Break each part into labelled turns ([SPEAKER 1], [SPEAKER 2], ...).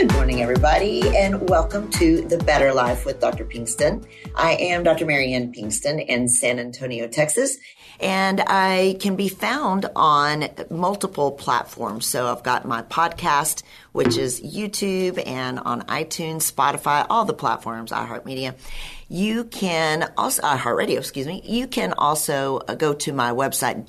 [SPEAKER 1] Good morning, everybody, and welcome to The Better Life with Dr. Pinkston. I am Dr. Marianne Pinkston in San Antonio, Texas, and I can be found on multiple platforms. So I've got my podcast, which is YouTube and on iTunes, Spotify, all the platforms, iHeartMedia. You can also, iHeartRadio, excuse me, you can also uh, go to my website,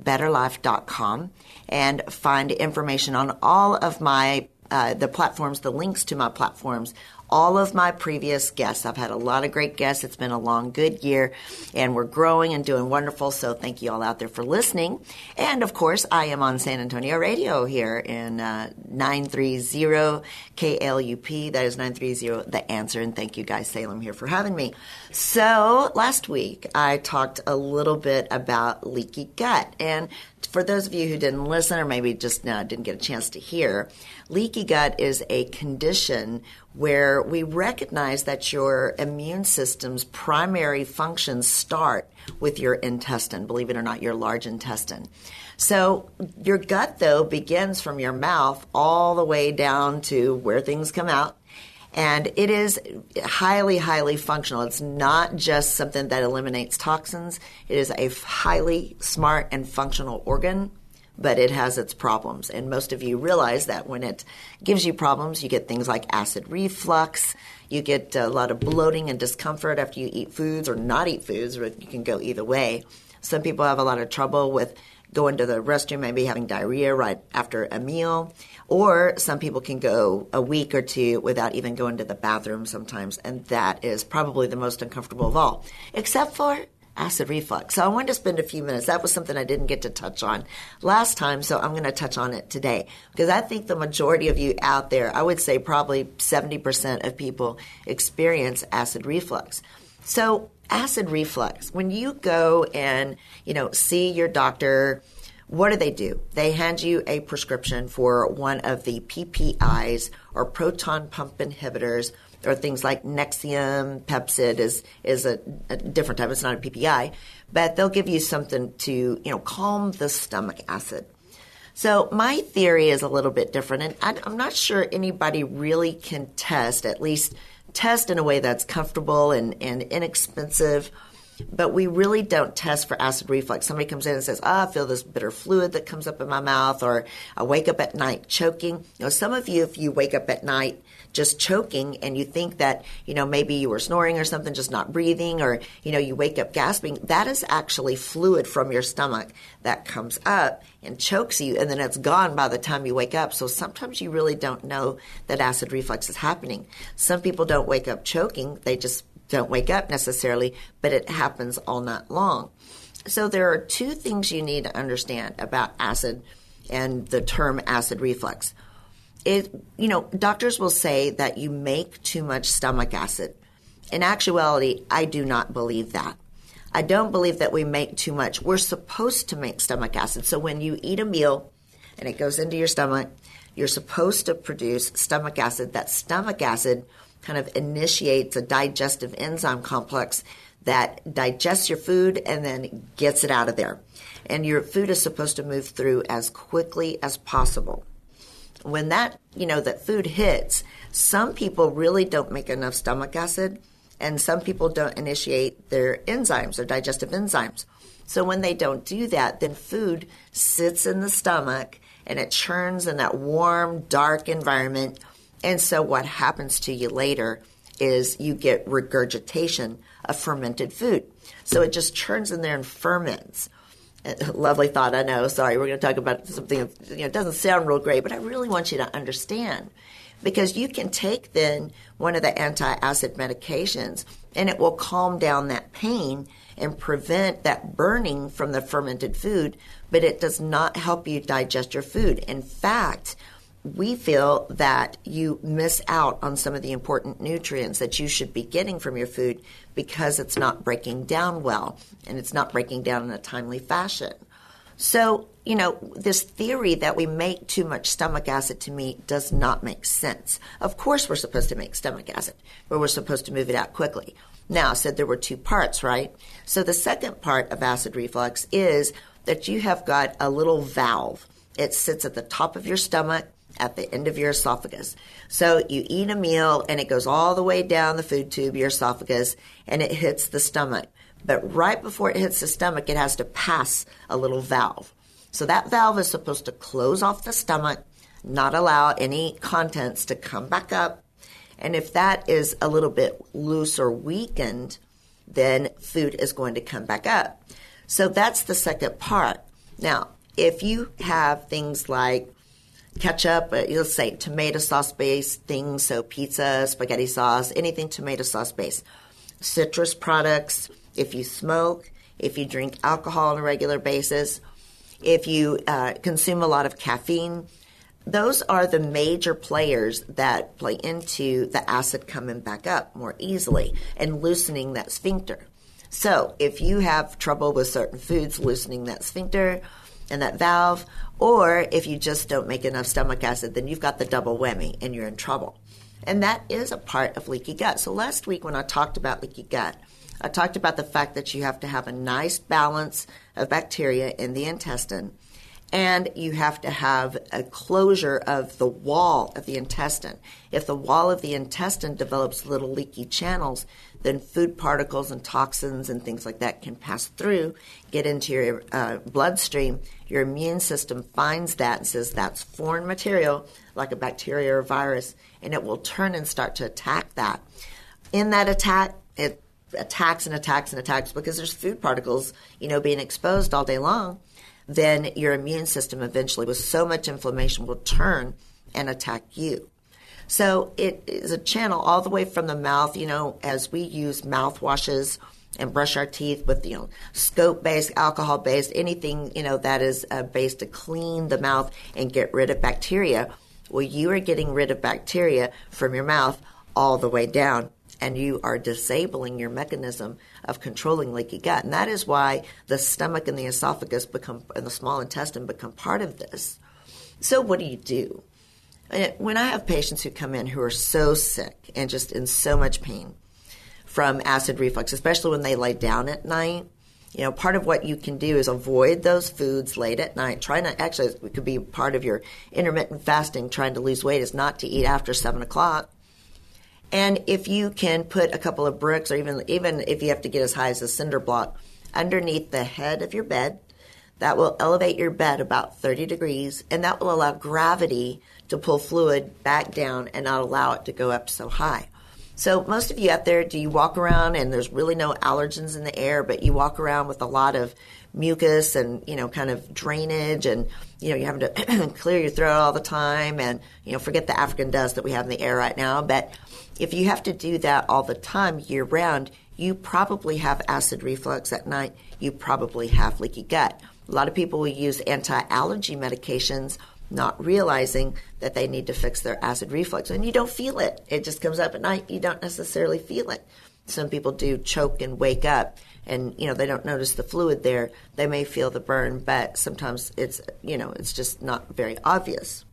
[SPEAKER 1] drpbetterlife.com and find information on all of my uh, the platforms, the links to my platforms, all of my previous guests. I've had a lot of great guests. It's been a long, good year, and we're growing and doing wonderful. So thank you all out there for listening. And of course, I am on San Antonio Radio here in uh, 930 KLUP. That is 930 The Answer. And thank you guys, Salem, here for having me. So last week, I talked a little bit about leaky gut. And for those of you who didn't listen or maybe just didn't get a chance to hear, leaky gut is a condition where we recognize that your immune system's primary functions start with your intestine, believe it or not, your large intestine. So your gut, though, begins from your mouth all the way down to where things come out. And it is highly, highly functional. It's not just something that eliminates toxins. It is a highly smart and functional organ but it has its problems. And most of you realize that when it gives you problems, you get things like acid reflux, you get a lot of bloating and discomfort after you eat foods or not eat foods, you can go either way. Some people have a lot of trouble with going to the restroom, maybe having diarrhea right after a meal. Or some people can go a week or two without even going to the bathroom sometimes, and that is probably the most uncomfortable of all. Except for acid reflux. So I wanted to spend a few minutes. That was something I didn't get to touch on last time, so I'm going to touch on it today because I think the majority of you out there, I would say probably 70% of people experience acid reflux. So acid reflux, when you go and, you know, see your doctor, what do they do? They hand you a prescription for one of the PPIs or proton pump inhibitors or things like Nexium, Pepcid is is a, a, different type. It's not a PPI, but they'll give you something to you know calm the stomach acid. So my theory is a little bit different, and I, I'm not sure anybody really can test, at least test in a way that's comfortable and, and inexpensive. But we really don't test for acid reflux. Somebody comes in and says, oh, I feel this bitter fluid that comes up in my mouth, or I wake up at night choking. You know, some of you, if you wake up at night just choking and you think that, you know, maybe you were snoring or something, just not breathing, or, you know, you wake up gasping, that is actually fluid from your stomach that comes up and chokes you, and then it's gone by the time you wake up. So sometimes you really don't know that acid reflux is happening. Some people don't wake up choking, they just don't wake up necessarily, but it happens all night long. So there are two things you need to understand about acid and the term acid reflux it, you know, doctors will say that you make too much stomach acid. In actuality, I do not believe that. I don't believe that we make too much. We're supposed to make stomach acid. So when you eat a meal and it goes into your stomach, you're supposed to produce stomach acid. That stomach acid kind of initiates a digestive enzyme complex that digests your food and then gets it out of there. And your food is supposed to move through as quickly as possible when that, you know, that food hits, some people really don't make enough stomach acid and some people don't initiate their enzymes, their digestive enzymes. So when they don't do that, then food sits in the stomach and it churns in that warm, dark environment. And so what happens to you later is you get regurgitation of fermented food. So it just churns in there and ferments. Lovely thought, I know. Sorry, we're going to talk about something that you know, doesn't sound real great, but I really want you to understand because you can take then one of the anti-acid medications and it will calm down that pain and prevent that burning from the fermented food, but it does not help you digest your food. In fact, we feel that you miss out on some of the important nutrients that you should be getting from your food because it's not breaking down well and it's not breaking down in a timely fashion. So, you know, this theory that we make too much stomach acid to me does not make sense. Of course, we're supposed to make stomach acid, but we're supposed to move it out quickly. Now, I said there were two parts, right? So the second part of acid reflux is that you have got a little valve. It sits at the top of your stomach at the end of your esophagus. So you eat a meal and it goes all the way down the food tube, your esophagus, and it hits the stomach. But right before it hits the stomach, it has to pass a little valve. So that valve is supposed to close off the stomach, not allow any contents to come back up. And if that is a little bit loose or weakened, then food is going to come back up. So that's the second part. Now, if you have things like ketchup, let's say tomato sauce based things, so pizza, spaghetti sauce, anything tomato sauce based, citrus products, if you smoke, if you drink alcohol on a regular basis, if you uh, consume a lot of caffeine, those are the major players that play into the acid coming back up more easily and loosening that sphincter. So, if you have trouble with certain foods loosening that sphincter and that valve, or if you just don't make enough stomach acid, then you've got the double whammy and you're in trouble. And that is a part of leaky gut. So, last week when I talked about leaky gut, I talked about the fact that you have to have a nice balance of bacteria in the intestine and you have to have a closure of the wall of the intestine. If the wall of the intestine develops little leaky channels, then food particles and toxins and things like that can pass through, get into your uh, bloodstream. Your immune system finds that and says that's foreign material, like a bacteria or virus, and it will turn and start to attack that. In that attack, it attacks and attacks and attacks because there's food particles, you know, being exposed all day long, then your immune system eventually, with so much inflammation, will turn and attack you. So it is a channel all the way from the mouth, you know, as we use mouthwashes and brush our teeth with, you know, scope based, alcohol based, anything, you know, that is uh, based to clean the mouth and get rid of bacteria. Well, you are getting rid of bacteria from your mouth all the way down and you are disabling your mechanism of controlling leaky gut. And that is why the stomach and the esophagus become, and the small intestine become part of this. So, what do you do? When I have patients who come in who are so sick and just in so much pain from acid reflux, especially when they lay down at night, you know, part of what you can do is avoid those foods late at night. Try not, actually, it could be part of your intermittent fasting, trying to lose weight, is not to eat after 7 o'clock and if you can put a couple of bricks, or even even if you have to get as high as a cinder block, underneath the head of your bed, that will elevate your bed about 30 degrees, and that will allow gravity to pull fluid back down and not allow it to go up so high. So most of you out there, do you walk around and there's really no allergens in the air, but you walk around with a lot of mucus and you know kind of drainage and you know you're having to clear your throat all the time and you know forget the African dust that we have in the air right now, but if you have to do that all the time, year round, you probably have acid reflux at night. You probably have leaky gut. A lot of people will use anti allergy medications not realizing that they need to fix their acid reflux. And you don't feel it. It just comes up at night. You don't necessarily feel it. Some people do choke and wake up and you know they don't notice the fluid there. They may feel the burn, but sometimes it's you know it's just not very obvious.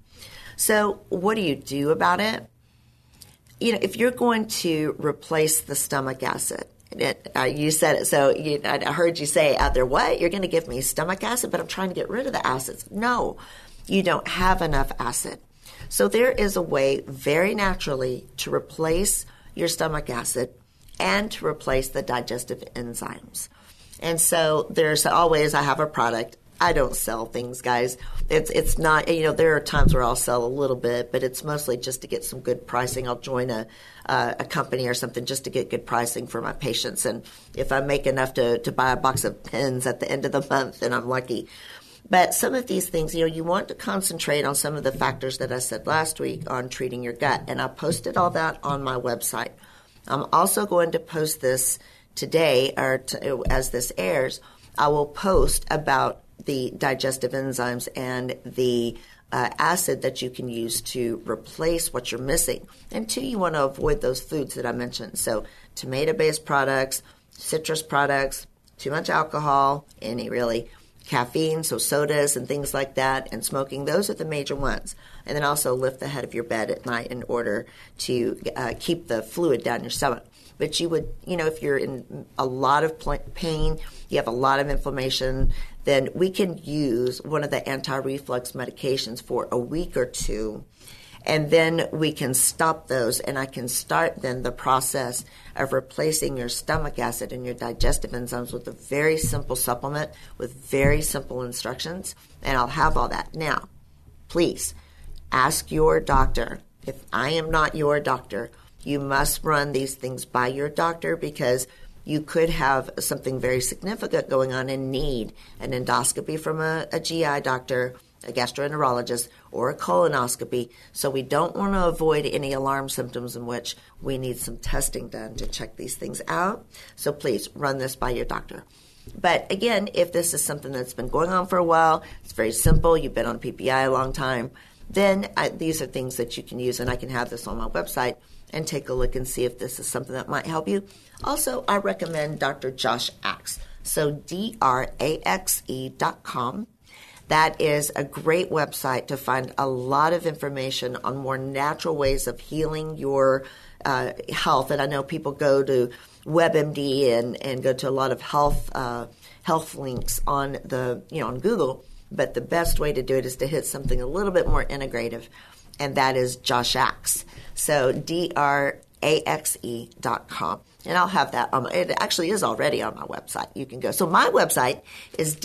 [SPEAKER 1] So what do you do about it? you know, if you're going to replace the stomach acid, it, uh, you said it. So you, I heard you say out there, what? You're going to give me stomach acid, but I'm trying to get rid of the acids. No, you don't have enough acid. So there is a way very naturally to replace your stomach acid and to replace the digestive enzymes. And so there's always, I have a product I don't sell things, guys. It's it's not you know there are times where I'll sell a little bit, but it's mostly just to get some good pricing. I'll join a uh, a company or something just to get good pricing for my patients, and if I make enough to to buy a box of pens at the end of the month, then I'm lucky. But some of these things, you know, you want to concentrate on some of the factors that I said last week on treating your gut, and I posted all that on my website. I'm also going to post this today, or to, as this airs, I will post about the digestive enzymes and the uh, acid that you can use to replace what you're missing. And two, you want to avoid those foods that I mentioned. So, tomato based products, citrus products, too much alcohol, any really, caffeine, so sodas and things like that, and smoking. Those are the major ones. And then also lift the head of your bed at night in order to uh, keep the fluid down your stomach. But you would, you know, if you're in a lot of pain, you have a lot of inflammation, then we can use one of the anti reflux medications for a week or two. And then we can stop those, and I can start then the process of replacing your stomach acid and your digestive enzymes with a very simple supplement with very simple instructions. And I'll have all that. Now, please ask your doctor. If I am not your doctor, you must run these things by your doctor because you could have something very significant going on and need an endoscopy from a, a GI doctor, a gastroenterologist, or a colonoscopy. So we don't want to avoid any alarm symptoms in which we need some testing done to check these things out. So please run this by your doctor. But again, if this is something that's been going on for a while, it's very simple, you've been on PPI a long time, then I, these are things that you can use, and I can have this on my website and take a look and see if this is something that might help you. Also, I recommend Dr. Josh Axe. So, D R A X E dot com. That is a great website to find a lot of information on more natural ways of healing your uh, health. And I know people go to WebMD and, and go to a lot of health uh, health links on the you know on Google. But the best way to do it is to hit something a little bit more integrative, and that is Josh Axe. So D R A X E dot com. And I'll have that on my, it actually is already on my website. You can go. So my website is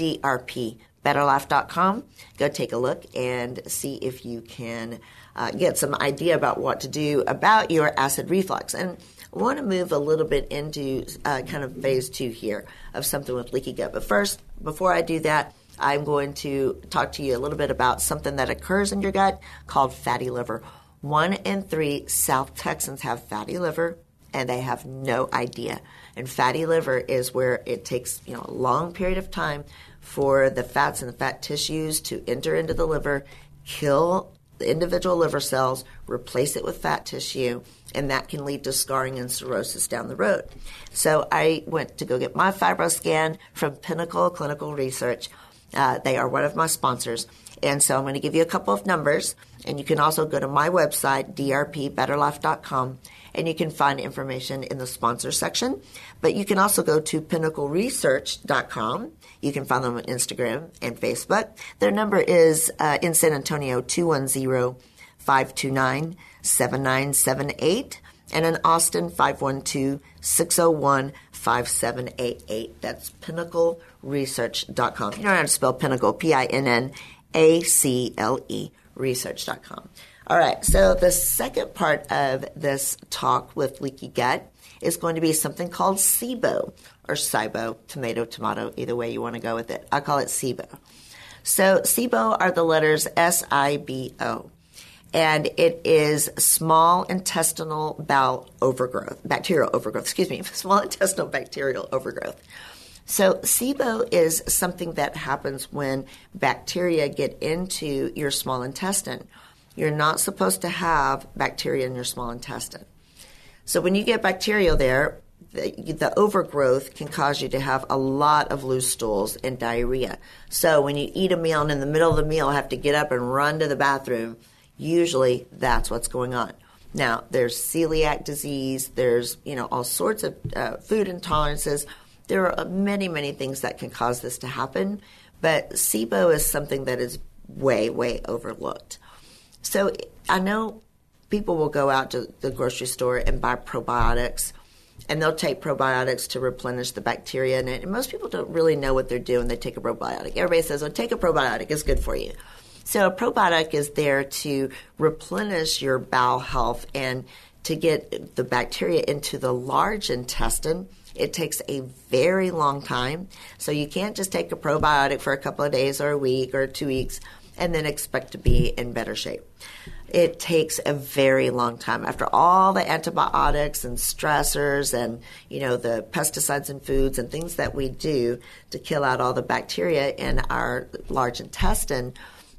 [SPEAKER 1] drpbetterlife.com. Go take a look and see if you can uh, get some idea about what to do about your acid reflux. And I want to move a little bit into uh, kind of phase two here of something with leaky gut. But first, before I do that, I'm going to talk to you a little bit about something that occurs in your gut called fatty liver one in three South Texans have fatty liver, and they have no idea. And fatty liver is where it takes you know a long period of time for the fats and the fat tissues to enter into the liver, kill the individual liver cells, replace it with fat tissue, and that can lead to scarring and cirrhosis down the road. So I went to go get my FibroScan from Pinnacle Clinical Research. Uh, they are one of my sponsors. And so I'm going to give you a couple of numbers. And you can also go to my website, drpbetterlife.com, and you can find information in the sponsor section. But you can also go to pinnacleresearch.com. You can find them on Instagram and Facebook. Their number is uh, in San Antonio 210 529 7978 and in Austin 512 601 5788. That's pinnacleresearch.com. You know how to spell pinnacle, P I N N A C L E research.com. All right, so the second part of this talk with leaky gut is going to be something called SIBO or SIBO, tomato, tomato, either way you want to go with it. I call it SIBO. So SIBO are the letters S I B O. And it is small intestinal bowel overgrowth, bacterial overgrowth, excuse me, small intestinal bacterial overgrowth. So, SIBO is something that happens when bacteria get into your small intestine. You're not supposed to have bacteria in your small intestine. So, when you get bacteria there, the, the, overgrowth can cause you to have a lot of loose stools and diarrhea. So, when you eat a meal and in the middle of the meal have to get up and run to the bathroom, usually that's what's going on. Now, there's celiac disease, there's, you know, all sorts of uh, food intolerances there are uh, many, many things that can cause this to happen, but SIBO is something that is way, way overlooked. So I know people will go out to the grocery store and buy probiotics, and they'll take probiotics to replenish the bacteria in it. And most people don't really know what they're doing. They take a probiotic. Everybody says, well, take a probiotic, it's good for you. So a probiotic is there to replenish your bowel health and to get the bacteria into the large intestine. It takes a very long time. So you can't just take a probiotic for a couple of days or a week or two weeks and then expect to be in better shape. It takes a very long time. After all the antibiotics and stressors and, you know, the pesticides and foods and things that we do to kill out all the bacteria in our large intestine,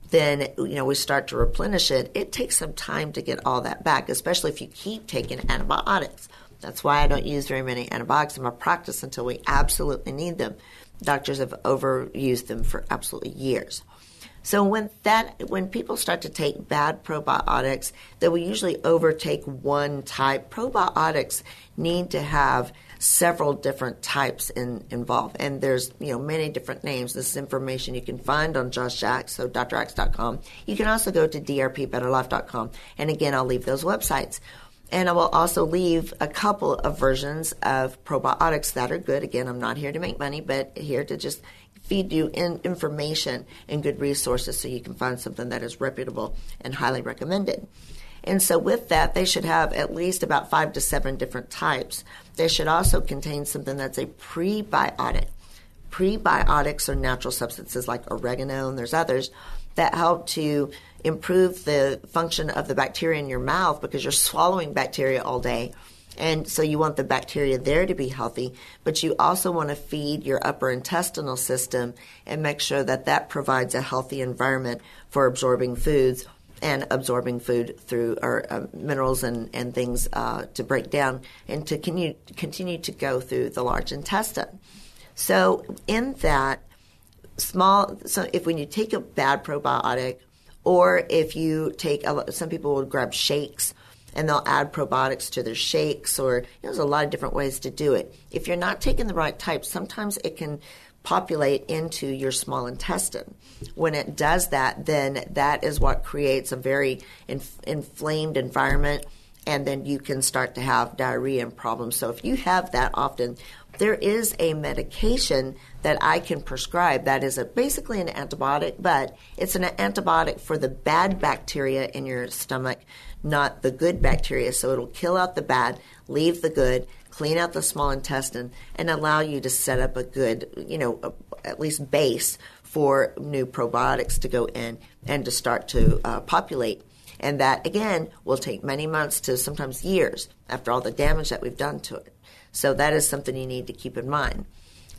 [SPEAKER 1] then you know we start to replenish it it takes some time to get all that back especially if you keep taking antibiotics that's why i don't use very many antibiotics in my practice until we absolutely need them doctors have overused them for absolutely years so when that when people start to take bad probiotics that we usually overtake one type probiotics need to have several different types in, involved. And there's, you know, many different names. This is information you can find on Josh Axe, so draxe.com. You can also go to drpbetterlife.com. And again, I'll leave those websites. And I will also leave a couple of versions of probiotics that are good. Again, I'm not here to make money, but here to just feed you in information and good resources so you can find something that is reputable and highly recommended. And so, with that, they should have at least about five to seven different types. They should also contain something that's a prebiotic. Prebiotics are natural substances like oregano, and there's others that help to improve the function of the bacteria in your mouth because you're swallowing bacteria all day. And so you want the bacteria there to be healthy, but you also want to feed your upper intestinal system and make sure that that provides a healthy environment for absorbing foods and absorbing food through our uh, minerals and, and things uh, to break down and to continue, continue to go through the large intestine. So, in that small, so if when you take a bad probiotic, or if you take, some people will grab shakes and they'll add probiotics to their shakes, or you know, there's a lot of different ways to do it. If you're not taking the right type, sometimes it can populate into your small intestine. When it does that, then that is what creates a very inf- inflamed environment, and then you can start to have diarrhea and problems. So if you have that often, there is a medication that I can prescribe that is a, basically an antibiotic, but it's an antibiotic for the bad bacteria in your stomach, not the good bacteria. So it'll kill out the bad, leave the good, clean out the small intestine, and allow you to set up a good, you know, a, at least base for new probiotics to go in and to start to uh, populate. And that, again, will take many months to sometimes years after all the damage that we've done to it. So that is something you need to keep in mind.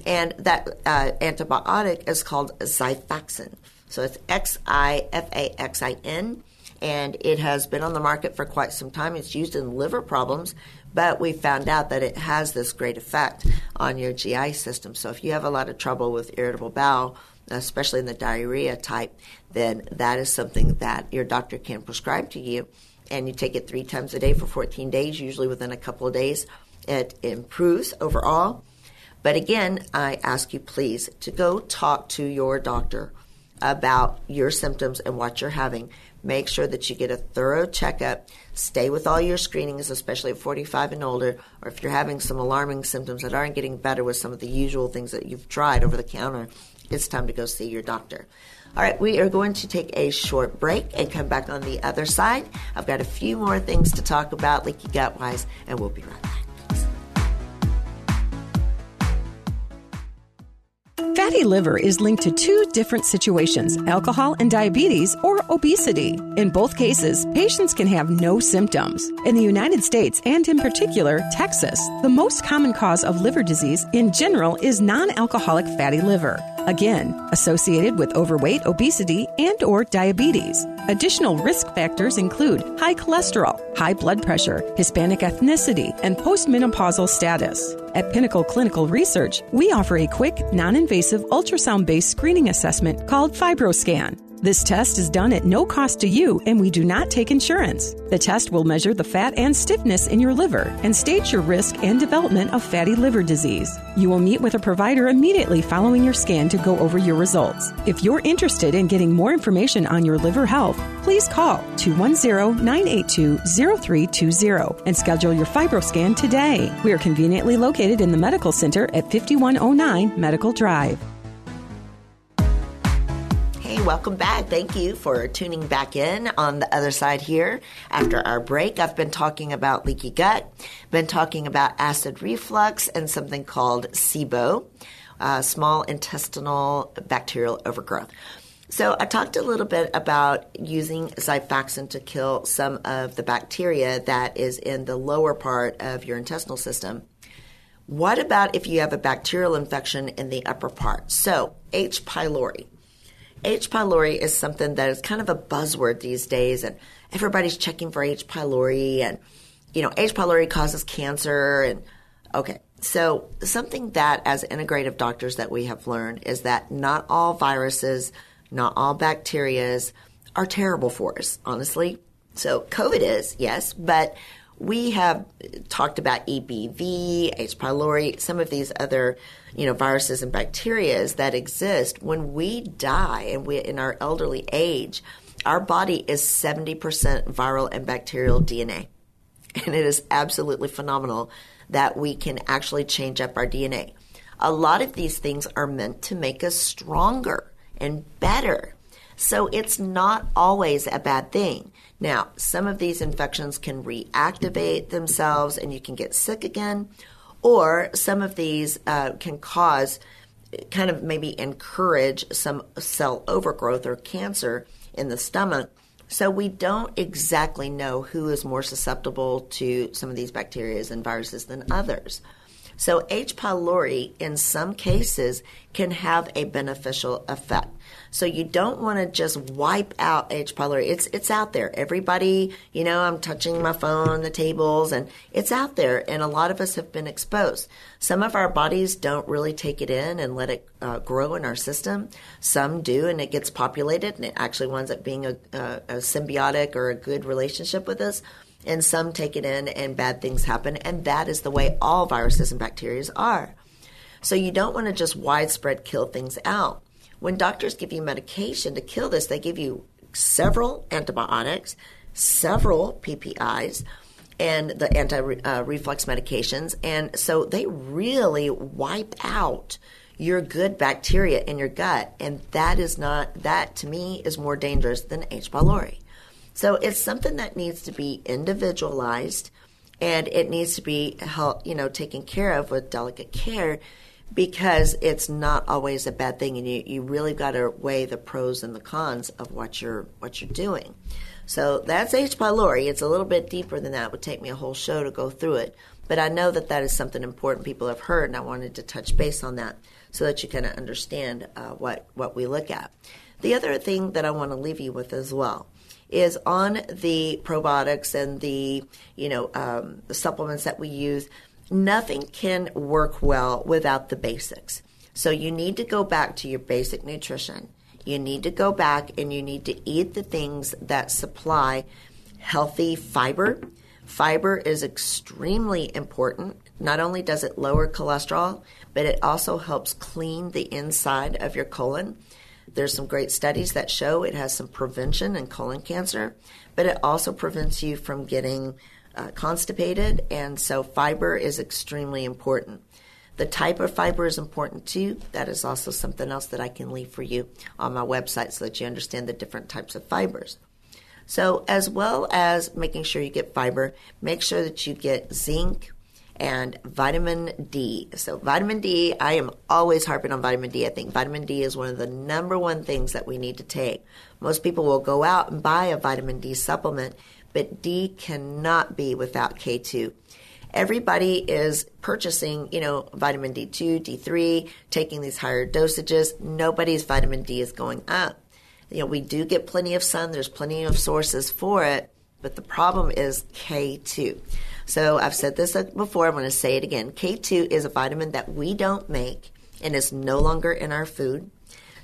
[SPEAKER 1] And that uh, antibiotic is called Xifaxan. So it's X I F A X I N and it has been on the market for quite some time. It's used in liver problems, but we found out that it has this great effect on your GI system. So if you have a lot of trouble with irritable bowel, especially in the diarrhea type, then that is something that your doctor can prescribe to you. And you take it three times a day for 14 days, usually within a couple of days. It improves overall. But again, I ask you please to go talk to your doctor about your symptoms and what you're having Make sure that you get a thorough checkup. Stay with all your screenings, especially at 45 and older, or if you're having some alarming symptoms that aren't getting better with some of the usual things that you've tried over the counter, it's time to go see your doctor. All right, we are going to take a short break and come back on the other side. I've got a few more things to talk about, leaky gut wise, and we'll be right back.
[SPEAKER 2] Fatty liver is linked to two different situations alcohol and diabetes or obesity. In both cases, patients can have no symptoms. In the United States and in particular, Texas, the most common cause of liver disease in general is non alcoholic fatty liver again associated with overweight obesity and or diabetes. Additional risk factors include high cholesterol high blood pressure hispanic ethnicity and postmenopausal status. At pinnacle clinical research we offer a quick non-invasive ultrasound-based screening assessment called fibroscan This test is done at no cost to you, and we do not take insurance. The test will measure the fat and stiffness in your liver and stage your risk and development of fatty liver disease. You will meet with a provider immediately following your scan to go over your results. If you're interested in getting more information on your liver health, please call 210 982 0320 and schedule your FibroScan today. We are conveniently located in the Medical Center at 5109 Medical Drive.
[SPEAKER 1] Welcome back. Thank you for tuning back in on the other side here. After our break, I've been talking about leaky gut, been talking about acid reflux and something called SIBO, uh, small intestinal bacterial overgrowth. So I talked a little bit about using Xifaxan to kill some of the bacteria that is in the lower part of your intestinal system. What about if you have a bacterial infection in the upper part? So H. pylori. H. pylori is something that is kind of a buzzword these days, and everybody's checking for H. pylori, and you know, H. pylori causes cancer, and okay. So something that as integrative doctors that we have learned is that not all viruses, not all bacterias are terrible for us, honestly. So COVID is, yes, but we have talked about EBV, H. pylori, some of these other, you know, viruses and bacteria that exist. When we die and we in our elderly age, our body is 70% viral and bacterial DNA. And it is absolutely phenomenal that we can actually change up our DNA. A lot of these things are meant to make us stronger and better. So it's not always a bad thing. Now, some of these infections can reactivate themselves and you can get sick again, or some of these uh, can cause, kind of maybe encourage some cell overgrowth or cancer in the stomach. So we don't exactly know who is more susceptible to some of these bacteria and viruses than others. So H. pylori in some cases can have a beneficial effect. So you don't want to just wipe out H. pylori. It's it's out there. Everybody, you know, I'm touching my phone the tables, and it's out there. And a lot of us have been exposed. Some of our bodies don't really take it in and let it uh, grow in our system. Some do, and it gets populated, and it actually winds up being a, a, a symbiotic or a good relationship with us and some take it in and bad things happen and that is the way all viruses and bacteria are so you don't want to just widespread kill things out when doctors give you medication to kill this, they give you several antibiotics, several PPIs, and the anti reflux medications. And so they really wipe out your good bacteria in your gut. And that is not, that to me is more dangerous than H. pylori. So it's something that needs to be individualized and it needs to be help, you know, taken care of with delicate care because it's not always a bad thing, and you, you really got to weigh the pros and the cons of what you're what you're doing. So that's H. pylori. It's a little bit deeper than that. It would take me a whole show to go through it, but I know that that is something important people have heard, and I wanted to touch base on that so that you kind of understand uh, what what we look at. The other thing that I want to leave you with as well is on the probiotics and the you know um, the supplements that we use nothing can work well without the basics. So you need to go back to your basic nutrition. You need to go back and you need to eat the things that supply healthy fiber. Fiber is extremely important. Not only does it lower cholesterol, but it also helps clean the inside of your colon. There's some great studies that show it has some prevention in colon cancer, but it also prevents you from getting uh, constipated, and so fiber is extremely important. The type of fiber is important too. That is also something else that I can leave for you on my website so that you understand the different types of fibers. So, as well as making sure you get fiber, make sure that you get zinc and vitamin D. So, vitamin D, I am always harping on vitamin D. I think vitamin D is one of the number one things that we need to take. Most people will go out and buy a vitamin D supplement but D cannot be without K2. Everybody is purchasing, you know, vitamin D2, D3, taking these higher dosages. Nobody's vitamin D is going up. You know, we do get plenty of sun, there's plenty of sources for it, but the problem is K2. So I've said this before, I'm going to say it again. K2 is a vitamin that we don't make and is no longer in our food.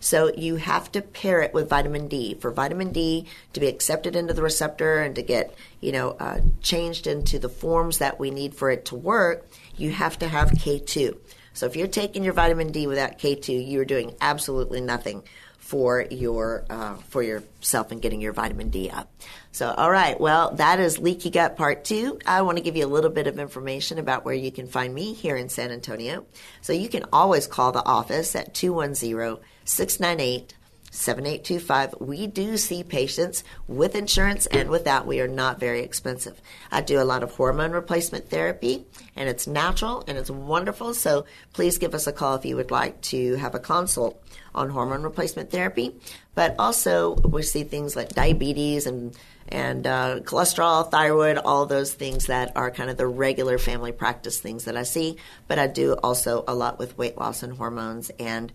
[SPEAKER 1] So you have to pair it with vitamin D. For vitamin D to be accepted into the receptor and to get, you know, uh, changed into the forms that we need for it to work, you have to have K2. So if you're taking your vitamin D without K2, you're doing absolutely nothing for your uh, for yourself and getting your vitamin D up. So, all right, well, that is leaky gut part two. I want to give you a little bit of information about where you can find me here in San Antonio. So you can always call the office at 210 698 7825. We do see patients with insurance and without. We are not very expensive. I do a lot of hormone replacement therapy and it's natural and it's wonderful. So please give us a call if you would like to have a consult on hormone replacement therapy. But also we see things like diabetes and and uh, cholesterol, thyroid, all those things that are kind of the regular family practice things that I see. But I do also a lot with weight loss and hormones and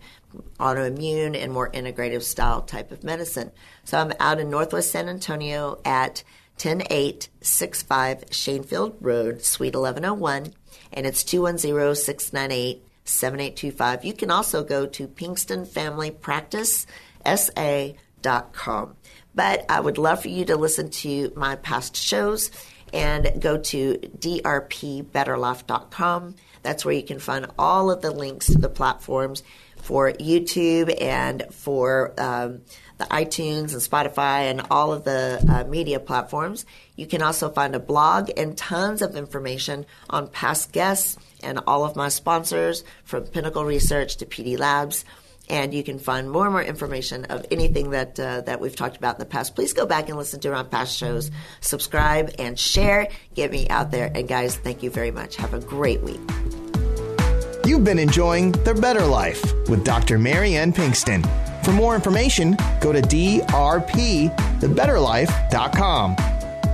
[SPEAKER 1] autoimmune and more integrative style type of medicine. So I'm out in Northwest San Antonio at 10865 Shaenfield Road, Suite 1101, and it's 210 698 7825. You can also go to Pinkston Family Practice, SA.com. But I would love for you to listen to my past shows and go to drpbetterlife.com. That's where you can find all of the links to the platforms for YouTube and for um, the iTunes and Spotify and all of the uh, media platforms. You can also find a blog and tons of information on past guests and all of my sponsors from Pinnacle Research to PD Labs and you can find more and more information of anything that uh, that we've talked about in the past. Please go back and listen to our past shows, subscribe and share. Get me out there, and guys, thank you very much. Have a great week.
[SPEAKER 3] You've been enjoying The Better Life with Dr. Marianne Pinkston. For more information, go to drpthebetterlife.com.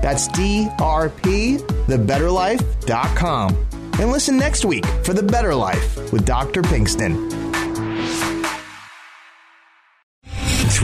[SPEAKER 3] That's drpthebetterlife.com. And listen next week for The Better Life with Dr. Pinkston.